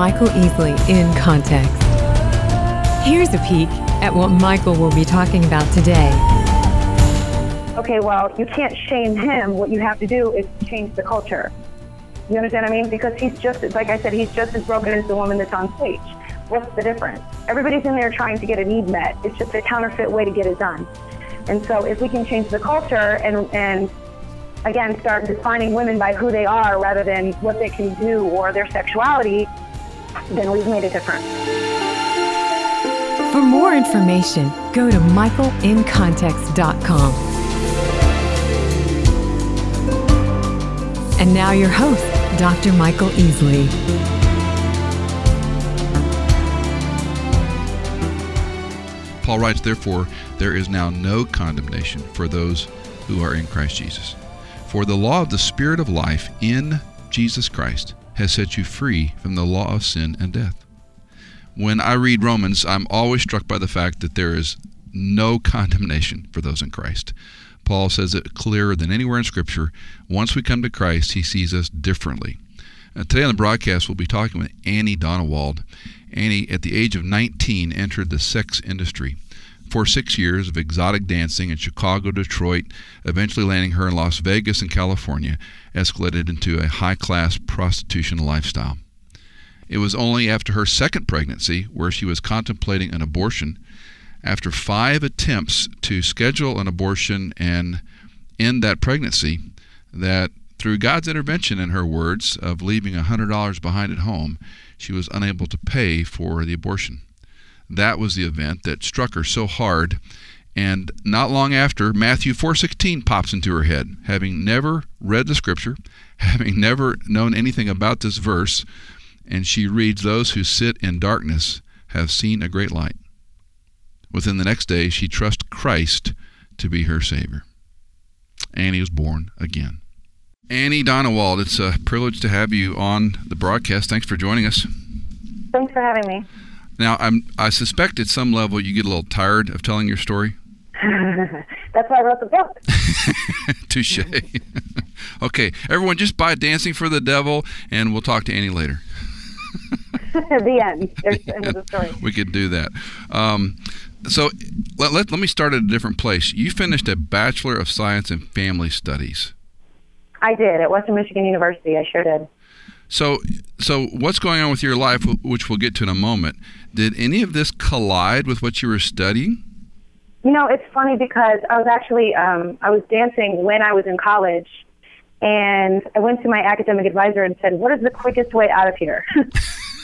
Michael Easley in Context. Here's a peek at what Michael will be talking about today. Okay, well, you can't shame him. What you have to do is change the culture. You understand what I mean? Because he's just, like I said, he's just as broken as the woman that's on stage. What's the difference? Everybody's in there trying to get a need met. It's just a counterfeit way to get it done. And so if we can change the culture and, and again, start defining women by who they are rather than what they can do or their sexuality, then we've made a difference. For more information, go to michaelincontext.com. And now your host, Dr. Michael Easley. Paul writes, Therefore, there is now no condemnation for those who are in Christ Jesus. For the law of the Spirit of life in Jesus Christ has set you free from the law of sin and death. When I read Romans, I'm always struck by the fact that there is no condemnation for those in Christ. Paul says it clearer than anywhere in Scripture. Once we come to Christ, he sees us differently. Uh, today on the broadcast, we'll be talking with Annie Donewald. Annie, at the age of 19, entered the sex industry. For six years of exotic dancing in Chicago, Detroit, eventually landing her in Las Vegas and California, escalated into a high class prostitution lifestyle. It was only after her second pregnancy, where she was contemplating an abortion, after five attempts to schedule an abortion and end that pregnancy, that through God's intervention, in her words, of leaving $100 behind at home, she was unable to pay for the abortion. That was the event that struck her so hard. And not long after, Matthew 4:16 pops into her head. Having never read the scripture, having never known anything about this verse, and she reads, Those who sit in darkness have seen a great light. Within the next day, she trusts Christ to be her Savior. Annie was born again. Annie Donewald, it's a privilege to have you on the broadcast. Thanks for joining us. Thanks for having me. Now, I'm, I suspect at some level you get a little tired of telling your story. That's why I wrote the book. Touche. okay, everyone, just buy Dancing for the Devil, and we'll talk to Annie later. the end. There's the end of the story. We could do that. Um, so let, let, let me start at a different place. You finished a Bachelor of Science in Family Studies. I did at Western Michigan University. I sure did. So, so what's going on with your life, which we'll get to in a moment? Did any of this collide with what you were studying? You know, it's funny because I was actually um, I was dancing when I was in college, and I went to my academic advisor and said, "What is the quickest way out of here?"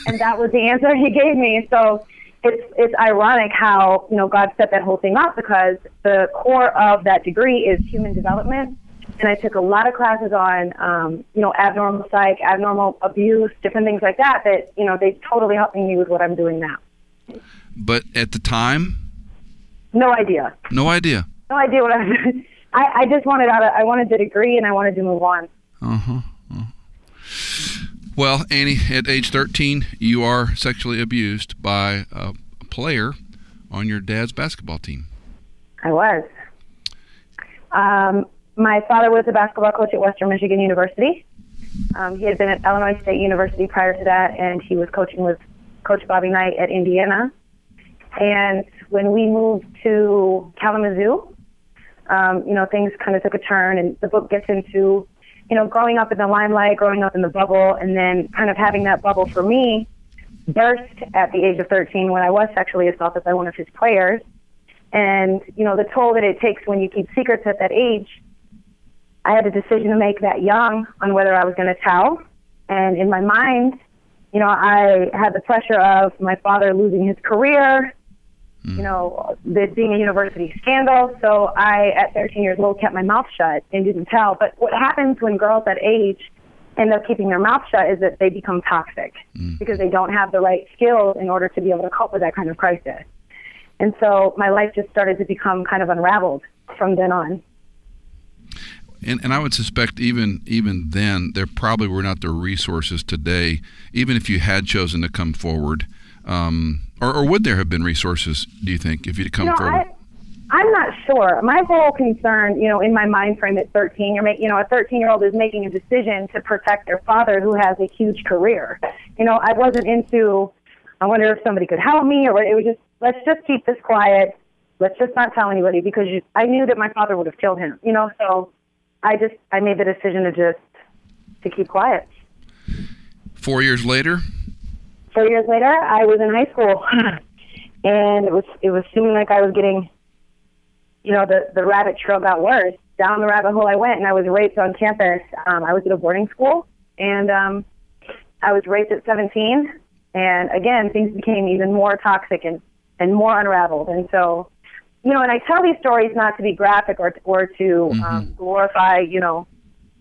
and that was the answer he gave me. So it's it's ironic how you know God set that whole thing up because the core of that degree is human development, and I took a lot of classes on um, you know abnormal psych, abnormal abuse, different things like that. That you know they totally helping me with what I'm doing now. But at the time, no idea. No idea. No idea what I was doing. I, I just wanted out. Of, I wanted the degree, and I wanted to move on. Uh huh. Uh-huh. Well, Annie, at age 13, you are sexually abused by a player on your dad's basketball team. I was. Um, my father was a basketball coach at Western Michigan University. Um, he had been at Illinois State University prior to that, and he was coaching with Coach Bobby Knight at Indiana. And when we moved to Kalamazoo, um, you know, things kind of took a turn, and the book gets into, you know, growing up in the limelight, growing up in the bubble, and then kind of having that bubble for me burst at the age of 13 when I was sexually assaulted by one of his players. And, you know, the toll that it takes when you keep secrets at that age, I had a decision to make that young on whether I was going to tell. And in my mind, you know, I had the pressure of my father losing his career, you know, this being a university scandal. So I, at 13 years old, kept my mouth shut and didn't tell. But what happens when girls that age end up keeping their mouth shut is that they become toxic Mm. because they don't have the right skills in order to be able to cope with that kind of crisis. And so my life just started to become kind of unraveled from then on. And, and I would suspect even even then there probably were not the resources today, even if you had chosen to come forward. Um, or, or would there have been resources? Do you think if you'd come you know, forward? I'm not sure. My whole concern, you know, in my mind frame at 13, you're making, you know, a 13 year old is making a decision to protect their father who has a huge career. You know, I wasn't into, I wonder if somebody could help me, or it was just, let's just keep this quiet. Let's just not tell anybody because you, I knew that my father would have killed him. You know, so I just, I made the decision to just to keep quiet. Four years later. Four years later, I was in high school, and it was it was seeming like I was getting you know, the, the rabbit trail got worse. Down the rabbit hole I went, and I was raped on campus. Um, I was at a boarding school, and um, I was raped at 17. And again, things became even more toxic and, and more unraveled. And so, you know, and I tell these stories not to be graphic or, or to mm-hmm. um, glorify, you know,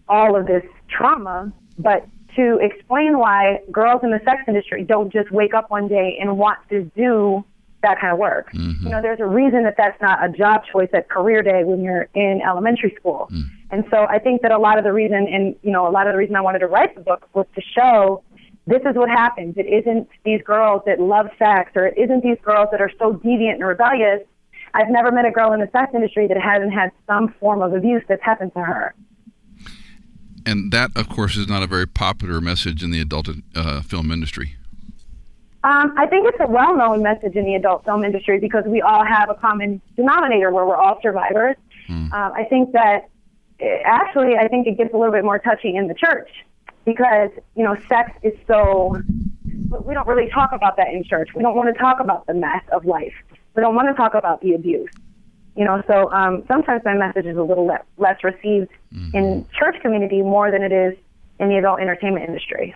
all of this trauma, but to explain why girls in the sex industry don't just wake up one day and want to do that kind of work. Mm-hmm. You know, there's a reason that that's not a job choice at career day when you're in elementary school. Mm. And so I think that a lot of the reason, and you know, a lot of the reason I wanted to write the book was to show this is what happens. It isn't these girls that love sex, or it isn't these girls that are so deviant and rebellious. I've never met a girl in the sex industry that hasn't had some form of abuse that's happened to her. And that, of course, is not a very popular message in the adult uh, film industry. Um, I think it's a well-known message in the adult film industry because we all have a common denominator where we're all survivors. Mm. Um, I think that it, actually, I think it gets a little bit more touchy in the church because you know, sex is so. We don't really talk about that in church. We don't want to talk about the mess of life. We don't want to talk about the abuse. You know, so um, sometimes my message is a little le- less received mm-hmm. in church community more than it is in the adult entertainment industry.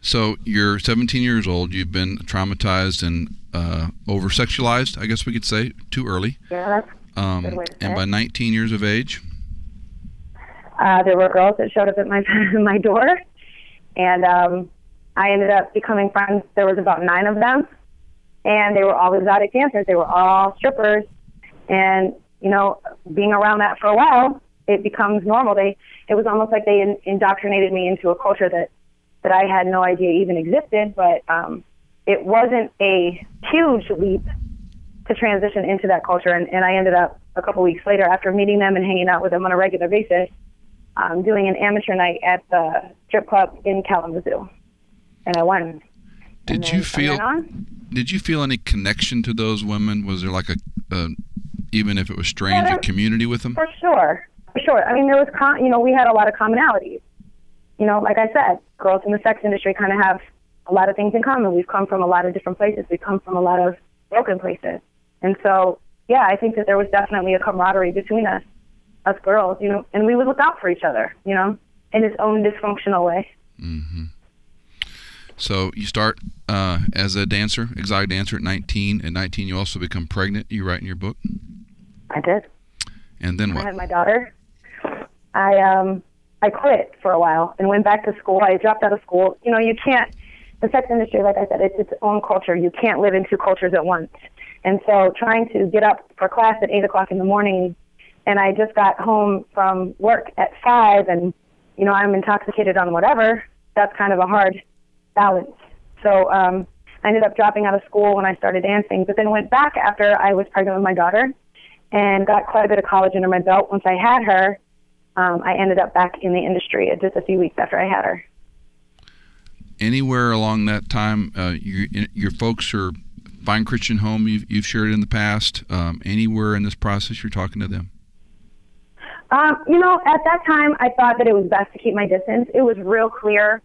So you're 17 years old. You've been traumatized and uh, over sexualized, I guess we could say, too early. Yeah, that's um, good way to And by 19 years of age, uh, there were girls that showed up at my my door, and um, I ended up becoming friends. There was about nine of them, and they were all exotic dancers. They were all strippers, and you know, being around that for a while, it becomes normal. They it was almost like they in, indoctrinated me into a culture that that I had no idea even existed, but um, it wasn't a huge leap to transition into that culture. And, and I ended up a couple weeks later, after meeting them and hanging out with them on a regular basis, um, doing an amateur night at the strip club in Kalamazoo, and I won. Did you feel? Did you feel any connection to those women? Was there like a, even if it was strange, yeah, a community with them? For sure, for sure. I mean, there was, con- you know, we had a lot of commonalities you know, like I said, girls in the sex industry kind of have a lot of things in common. We've come from a lot of different places. We come from a lot of broken places. And so, yeah, I think that there was definitely a camaraderie between us, us girls, you know, and we would look out for each other, you know, in its own dysfunctional way. Mm-hmm. So you start uh, as a dancer, exotic dancer at 19. At 19, you also become pregnant. You write in your book. I did. And then what? I had my daughter. I um I quit for a while and went back to school. I dropped out of school. You know, you can't. The sex industry, like I said, it's its own culture. You can't live in two cultures at once. And so, trying to get up for class at eight o'clock in the morning, and I just got home from work at five, and you know, I'm intoxicated on whatever. That's kind of a hard balance. So, um, I ended up dropping out of school when I started dancing, but then went back after I was pregnant with my daughter, and got quite a bit of college under my belt once I had her um, I ended up back in the industry just a few weeks after I had her. Anywhere along that time, uh, your, your folks are Fine Christian Home you've, you've shared in the past. Um, anywhere in this process you're talking to them? Um, you know, at that time, I thought that it was best to keep my distance. It was real clear,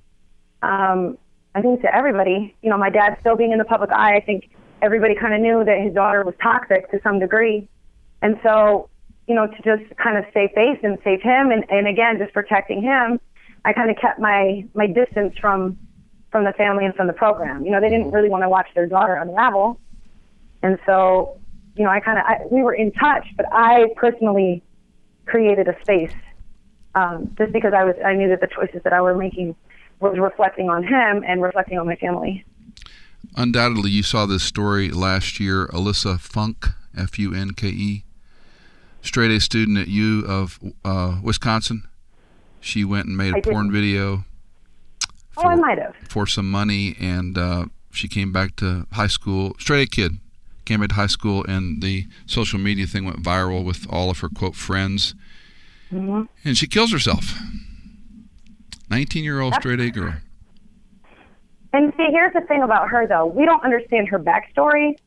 um, I think, to everybody. You know, my dad still being in the public eye, I think everybody kind of knew that his daughter was toxic to some degree. And so you know, to just kind of save face and save him, and, and again, just protecting him, I kind of kept my my distance from from the family and from the program. You know, they didn't really want to watch their daughter unravel, and so, you know, I kind of we were in touch, but I personally created a space um, just because I was I knew that the choices that I were making was reflecting on him and reflecting on my family. Undoubtedly, you saw this story last year. Alyssa Funke, F U N K E, straight A student at U of uh, Wisconsin. She went and made a porn video. For, oh, I might have. For some money, and uh, she came back to high school. Straight A kid, Cambridge High School, and the social media thing went viral with all of her quote friends, hmm and she kills herself. 19 year old straight A girl. And see, here's the thing about her, though. We don't understand her backstory,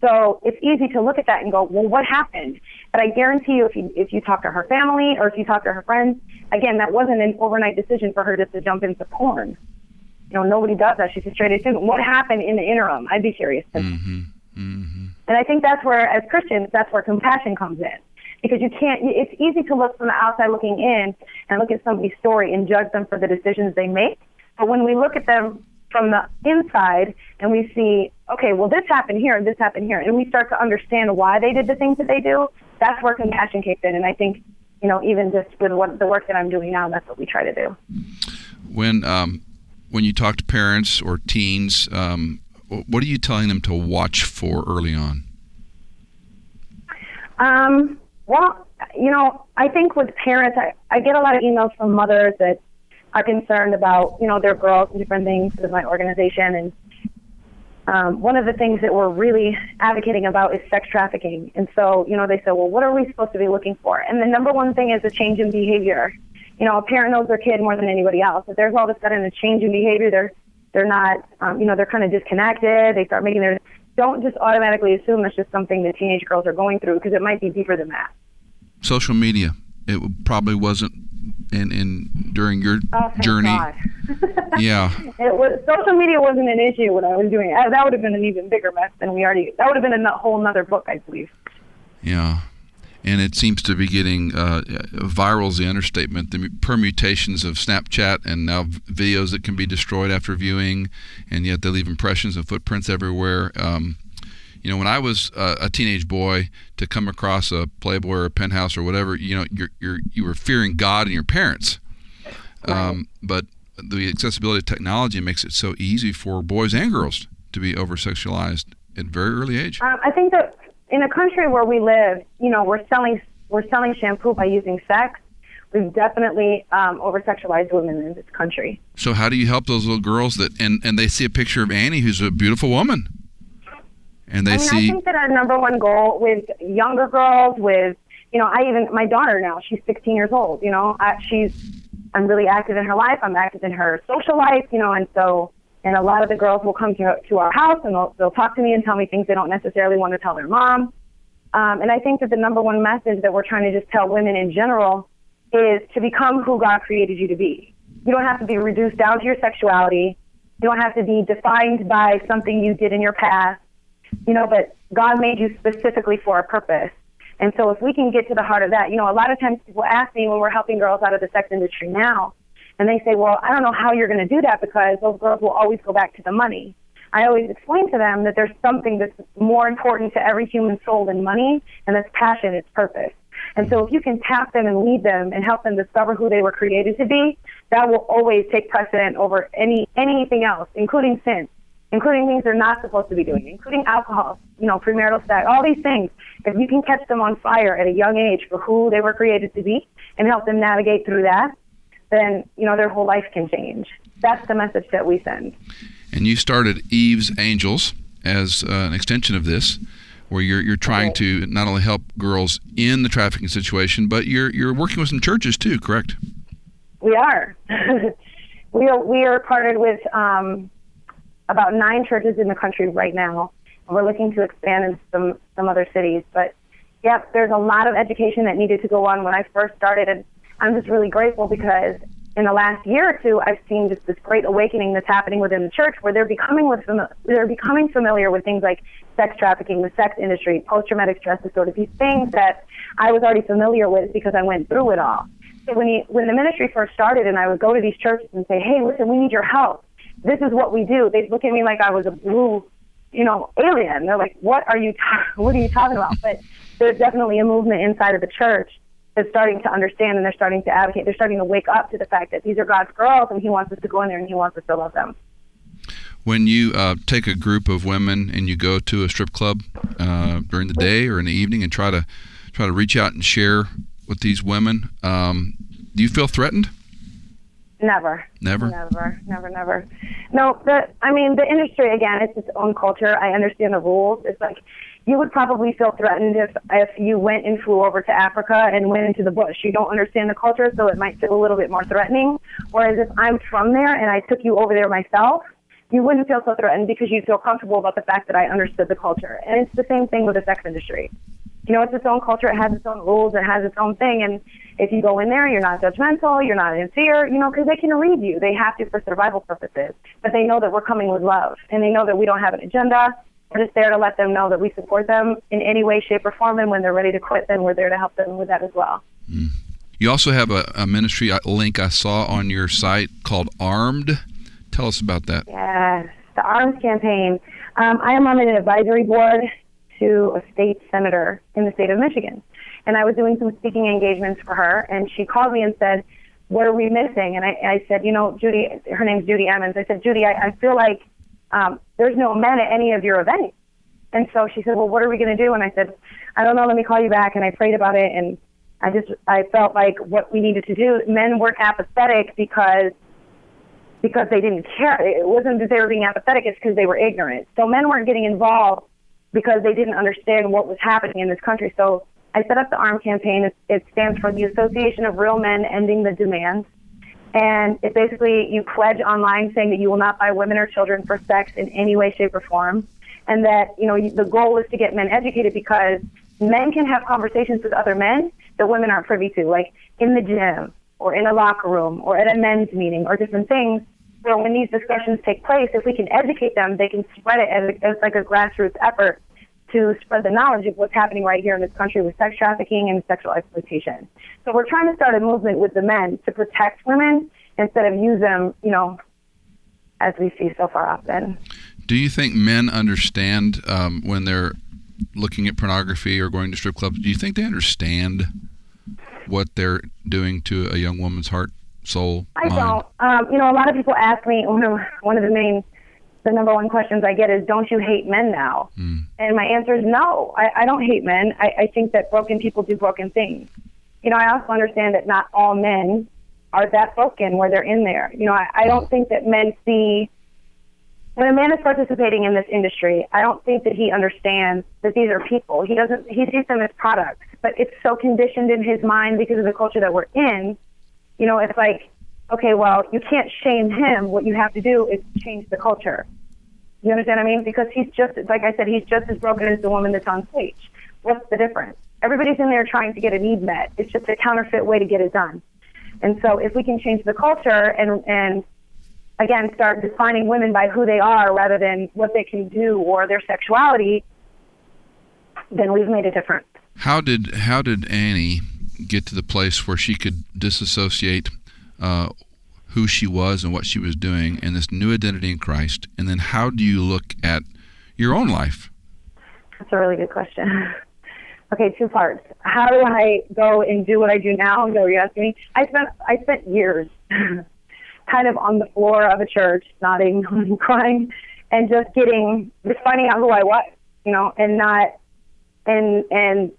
so it's easy to look at that and go, "Well, what happened?" But I guarantee you, if you if you talk to her family or if you talk to her friends, again, that wasn't an overnight decision for her just to jump into porn. You know, nobody does that. She's a straight A student. What happened in the interim? I'd be curious. Mm-hmm. Mm-hmm. And I think that's where, as Christians, that's where compassion comes in. Because you can't, it's easy to look from the outside looking in and look at somebody's story and judge them for the decisions they make. But when we look at them from the inside and we see, okay, well, this happened here, and this happened here, and we start to understand why they did the things that they do, that's where compassion kicks in. And I think, you know, even just with what the work that I'm doing now, that's what we try to do. When um, when you talk to parents or teens, um, what are you telling them to watch for early on? Um, well, you know, I think with parents, I, I get a lot of emails from mothers that are concerned about, you know, their girls and different things with my organization. And um, one of the things that we're really advocating about is sex trafficking. And so, you know, they say, well, what are we supposed to be looking for? And the number one thing is a change in behavior. You know, a parent knows their kid more than anybody else. If there's all of a sudden a change in behavior, they're they're not, um, you know, they're kind of disconnected. They start making their don't just automatically assume it's just something that teenage girls are going through because it might be deeper than that. Social media. It probably wasn't in, in during your Oh, journey. Yeah. It was social media wasn't an issue when I was doing it. Uh, that would have been an even bigger mess than we already. That would have been a whole another book, I believe. Yeah. And it seems to be getting uh, viral is the understatement. The permutations of Snapchat and now videos that can be destroyed after viewing, and yet they leave impressions and footprints everywhere. Um, you know, when I was uh, a teenage boy, to come across a Playboy or a Penthouse or whatever, you know, you're, you're you were fearing God and your parents. Um, but the accessibility of technology makes it so easy for boys and girls to be over sexualized at very early age. Um, I think that in a country where we live, you know, we're selling we're selling shampoo by using sex. We've definitely um, over sexualized women in this country. So how do you help those little girls that and and they see a picture of Annie who's a beautiful woman, and they I mean, I think that our number one goal with younger girls, with you know, I even my daughter now, she's 16 years old. You know, I, she's I'm really active in her life. I'm active in her social life. You know, and so and a lot of the girls will come to to our house and they'll they'll talk to me and tell me things they don't necessarily want to tell their mom. Um, and I think that the number one message that we're trying to just tell women in general is to become who God created you to be. You don't have to be reduced down to your sexuality. You don't have to be defined by something you did in your past you know, but God made you specifically for a purpose. And so if we can get to the heart of that, you know, a lot of times people ask me when we're helping girls out of the sex industry now, and they say, well, I don't know how you're going to do that because those girls will always go back to the money. I always explain to them that there's something that's more important to every human soul than money, and that's passion, it's purpose. And so if you can tap them and lead them and help them discover who they were created to be, that will always take precedent over any anything else, including sin including things they're not supposed to be doing, including alcohol, you know, premarital sex, all these things. If you can catch them on fire at a young age for who they were created to be and help them navigate through that, then, you know, their whole life can change. That's the message that we send. and you started Eve's Angels as uh, an extension of this, where you're you're trying Okay. to not only help girls in the trafficking situation, but you're you're working with some churches too, correct? We are. we are we are partnered with um, about nine churches in the country right now. And we're looking to expand in some some other cities. But yep, there's a lot of education that needed to go on when I first started, and I'm just really grateful because in the last year or two, I've seen just this great awakening that's happening within the church, where they're becoming with they're becoming familiar with things like sex trafficking, the sex industry, post traumatic stress disorder, these things that I was already familiar with because I went through it all. So when he, when the ministry first started, and I would go to these churches and say, "Hey, listen, we need your help. This is what we do." They'd look at me like I was a blue, you know, alien. They're like, "What are you? Ta- what are you talking about?" But there's definitely a movement inside of the church that's starting to understand, and they're starting to advocate. They're starting to wake up to the fact that these are God's girls, and He wants us to go in there and He wants us to love them. When you uh, take a group of women and you go to a strip club uh, during the day or in the evening and try to try to reach out and share with these women, um, do you feel threatened? Never. Never. Never, never, never. No, the I mean the industry again, it's its own culture. I understand the rules. It's like you would probably feel threatened if if you went and flew over to Africa and went into the bush. You don't understand the culture, so it might feel a little bit more threatening. Whereas if I'm from there and I took you over there myself, you wouldn't feel so threatened because you'd feel comfortable about the fact that I understood the culture. And it's the same thing with the sex industry. You know, it's its own culture. It has its own rules. It has its own thing. And if you go in there, you're not judgmental. You're not in fear. You know, because they can read you. They have to for survival purposes. But they know that we're coming with love, and they know that we don't have an agenda. We're just there to let them know that we support them in any way, shape, or form. And when they're ready to quit, then we're there to help them with that as well. Mm. You also have a, a ministry link I saw on your site called Armed. Tell us about that. Yes, the Arms campaign. Um, I am on an advisory board to a state senator in the state of Michigan. And I was doing some speaking engagements for her, and she called me and said, What are we missing? And I, I said, You know, Judy, her name's Judy Emmons. I said, Judy, I, I feel like um, there's no men at any of your events. And so she said, Well, what are we going to do? And I said, I don't know, let me call you back. And I prayed about it, and I just, I felt like what we needed to do, men weren't apathetic because because they didn't care. It wasn't that they were being apathetic, it's because they were ignorant. So men weren't getting involved because they didn't understand what was happening in this country. So I set up the ARM campaign. It, it stands for the Association of Real Men Ending the Demands. And it basically, you pledge online saying that you will not buy women or children for sex in any way, shape, or form. And that, you know, the goal is to get men educated because men can have conversations with other men that women aren't privy to, like in the gym or in a locker room or at a men's meeting or different things where when these discussions take place, if we can educate them, they can spread it as, as like a grassroots effort to spread the knowledge of what's happening right here in this country with sex trafficking and sexual exploitation. So we're trying to start a movement with the men to protect women instead of use them, you know, as we see so far often. Do you think men understand um, when they're looking at pornography or going to strip clubs? Do you think they understand what they're doing to a young woman's heart? soul? I mind? don't. Um, you know, a lot of people ask me one of one of the main, the number one questions I get is, "Don't you hate men now?" Mm. And my answer is no. I, I don't hate men. I, I think that broken people do broken things. You know, I also understand that not all men are that broken where they're in there. You know, I, I don't think that men see when a man is participating in this industry, I don't think that he understands that these are people. He doesn't. He sees them as products, but it's so conditioned in his mind because of the culture that we're in you know, it's like, okay, well, you can't shame him. What you have to do is change the culture. You understand what I mean? Because he's just, like I said, he's just as broken as the woman that's on stage. What's the difference? Everybody's in there trying to get a need met. It's just a counterfeit way to get it done. And so if we can change the culture and, and again, start defining women by who they are rather than what they can do or their sexuality, then we've made a difference. How did how did Annie get to the place where she could disassociate uh, who she was and what she was doing and this new identity in Christ? And then how do you look at your own life? That's a really good question. Okay, two parts. How do I go and do what I do now? That you asking me? I spent I spent years kind of on the floor of a church, nodding and crying, and just getting just finding out who I was, you know, and not and and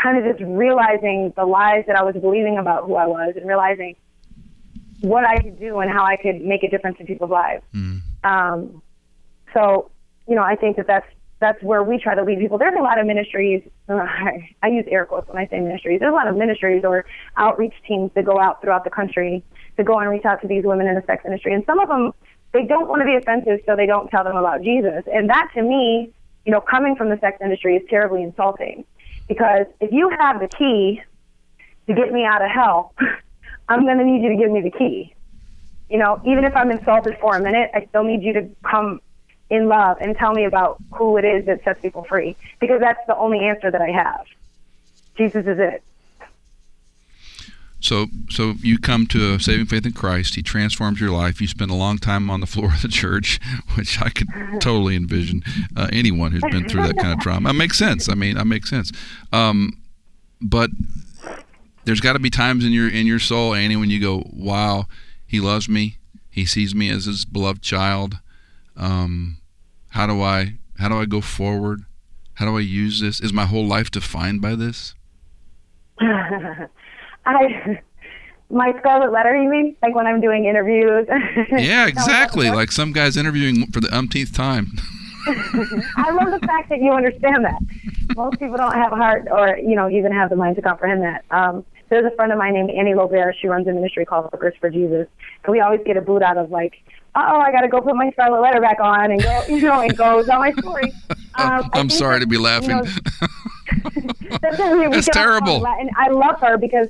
kind of just realizing the lies that I was believing about who I was and realizing what I could do and how I could make a difference in people's lives. Mm. Um, so, you know, I think that that's that's where we try to lead people. There's a lot of ministries. Uh, I, I use air quotes when I say ministries. There's a lot of ministries or outreach teams that go out throughout the country to go and reach out to these women in the sex industry. And some of them, they don't want to be offensive, so they don't tell them about Jesus. And that, to me, you know, coming from the sex industry is terribly insulting because if you have the key to get me out of hell, I'm going to need you to give me the key. You know, even if I'm insulted for a minute, I still need you to come in love and tell me about who it is that sets people free because that's the only answer that I have. Jesus is it. So, so you come to a saving faith in Christ. He transforms your life. You spend a long time on the floor of the church, which I could totally envision uh, anyone who's been through that kind of trauma. It makes sense. I mean, that makes sense. Um, but there's got to be times in your in your soul, Annie, when you go, "Wow, He loves me. He sees me as His beloved child." Um, how do I how do I go forward? How do I use this? Is my whole life defined by this? I my scarlet letter, you mean? Like when I'm doing interviews? yeah, exactly. like some guy's interviewing for the umpteenth time. I love the fact that you understand that. Most people don't have a heart or, you know, even have the mind to comprehend that. Um, there's a friend of mine named Annie Lobert. She runs a ministry called Hookers for Jesus. And we always get a boot out of like, oh, I got to go put my scarlet letter back on and go, you know, and go tell my story. Um, I'm sorry that, to be laughing. You know, that's, that's terrible. And I love her because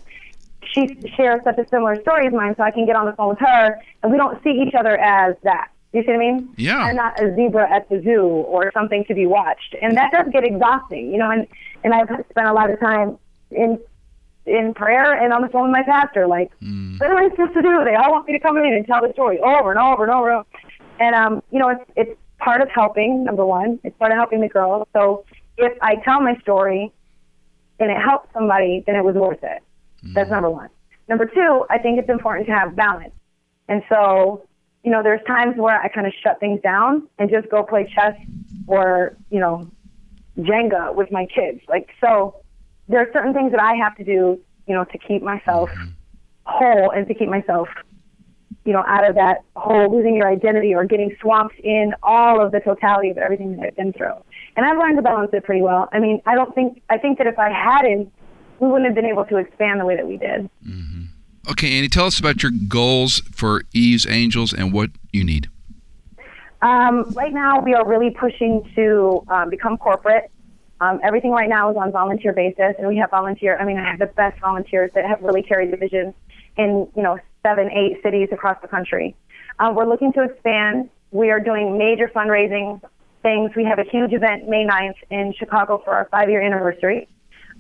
she shares such a similar story as mine, so I can get on the phone with her, and we don't see each other as that. You see what I mean? Yeah. I'm not a zebra at the zoo or something to be watched, and that does get exhausting, you know. And and I've spent a lot of time in in prayer and on the phone with my pastor, like, mm. what am I supposed to do? They all want me to come in and tell the story over and over and over. And um, you know, it's it's part of helping. Number one, it's part of helping the girls. So if I tell my story and it helps somebody, then it was worth it. That's number one. Number two, I think it's important to have balance. And so, you know, there's times where I kind of shut things down and just go play chess or, you know, Jenga with my kids. Like, so there are certain things that I have to do, you know, to keep myself mm-hmm. whole and to keep myself, you know, out of that whole losing your identity or getting swamped in all of the totality of everything that I've been through. And I've learned to balance it pretty well. I mean, I don't think, I think that if I hadn't we wouldn't have been able to expand the way that we did. Mm-hmm. Okay, Annie, tell us about your goals for Eve's Angels and what you need. Um, right now, we are really pushing to um, become corporate. Um, everything right now is on volunteer basis, and we have volunteer. I mean, I have the best volunteers that have really carried the vision in you know seven, eight cities across the country. Uh, we're looking to expand. We are doing major fundraising things. We have a huge event May 9th in Chicago for our five-year anniversary.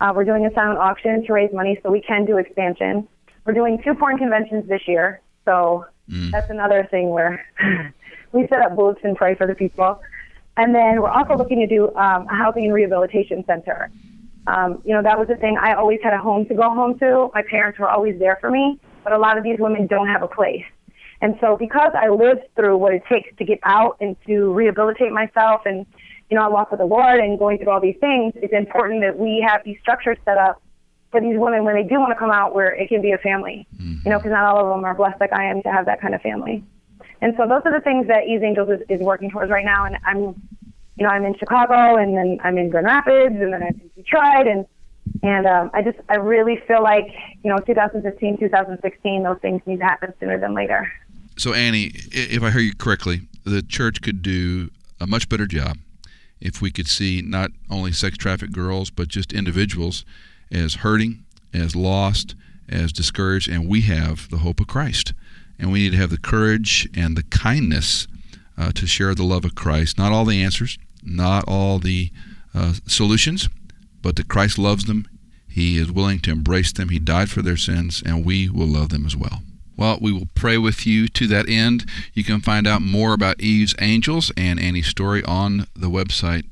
Uh, we're doing a silent auction to raise money so we can do expansion. We're doing two porn conventions this year, so mm. that's another thing where we set up booths and pray for the people. And then we're also looking to do um, a housing and rehabilitation center. Um, you know, that was the thing. I always had a home to go home to. My parents were always there for me, but a lot of these women don't have a place. And so, because I lived through what it takes to get out and to rehabilitate myself and you know, I walk with the Lord and going through all these things, it's important that we have these structures set up for these women when they do want to come out where it can be a family. Mm-hmm. You know, because not all of them are blessed like I am to have that kind of family. And so those are the things that Eve's Angels is, is working towards right now. And I'm, you know, I'm in Chicago and then I'm in Grand Rapids and then I'm in Detroit and and um, I just I really feel like you know 2015, 2016, those things need to happen sooner than later. So Annie, if I hear you correctly, the church could do a much better job if we could see not only sex trafficked girls, but just individuals as hurting, as lost, as discouraged, and we have the hope of Christ. And we need to have the courage and the kindness uh, to share the love of Christ. Not all the answers, not all the uh, solutions, but that Christ loves them. He is willing to embrace them. He died for their sins, and we will love them as well. Well, we will pray with you to that end. You can find out more about Eve's Angels and Annie's story on the website.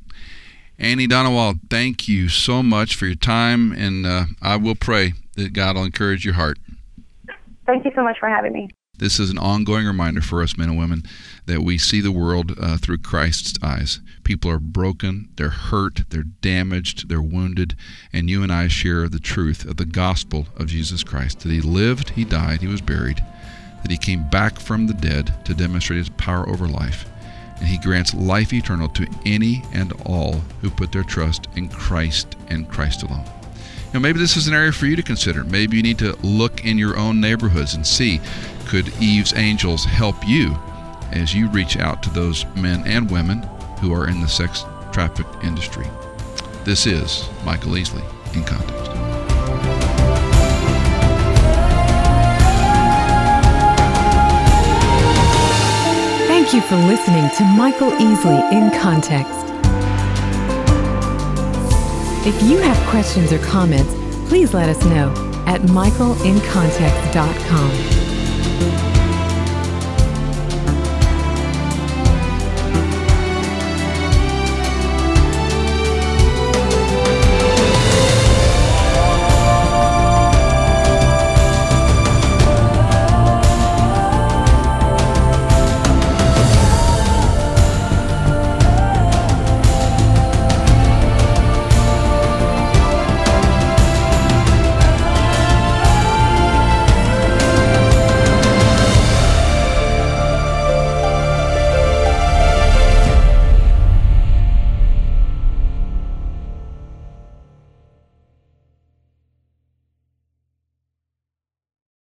Annie Donewald, thank you so much for your time, and uh, I will pray that God will encourage your heart. Thank you so much for having me. This is an ongoing reminder for us men and women that we see the world uh, through Christ's eyes. People are broken, they're hurt, they're damaged, they're wounded, and you and I share the truth of the gospel of Jesus Christ that He lived, He died, He was buried, that He came back from the dead to demonstrate His power over life, and He grants life eternal to any and all who put their trust in Christ and Christ alone. Now, maybe this is an area for you to consider. Maybe you need to look in your own neighborhoods and see could Eve's Angels help you as you reach out to those men and women who are in the sex traffic industry? This is Michael Easley in Context. Thank you for listening to Michael Easley in Context. If you have questions or comments, please let us know at michaelincontext.com. Thank you.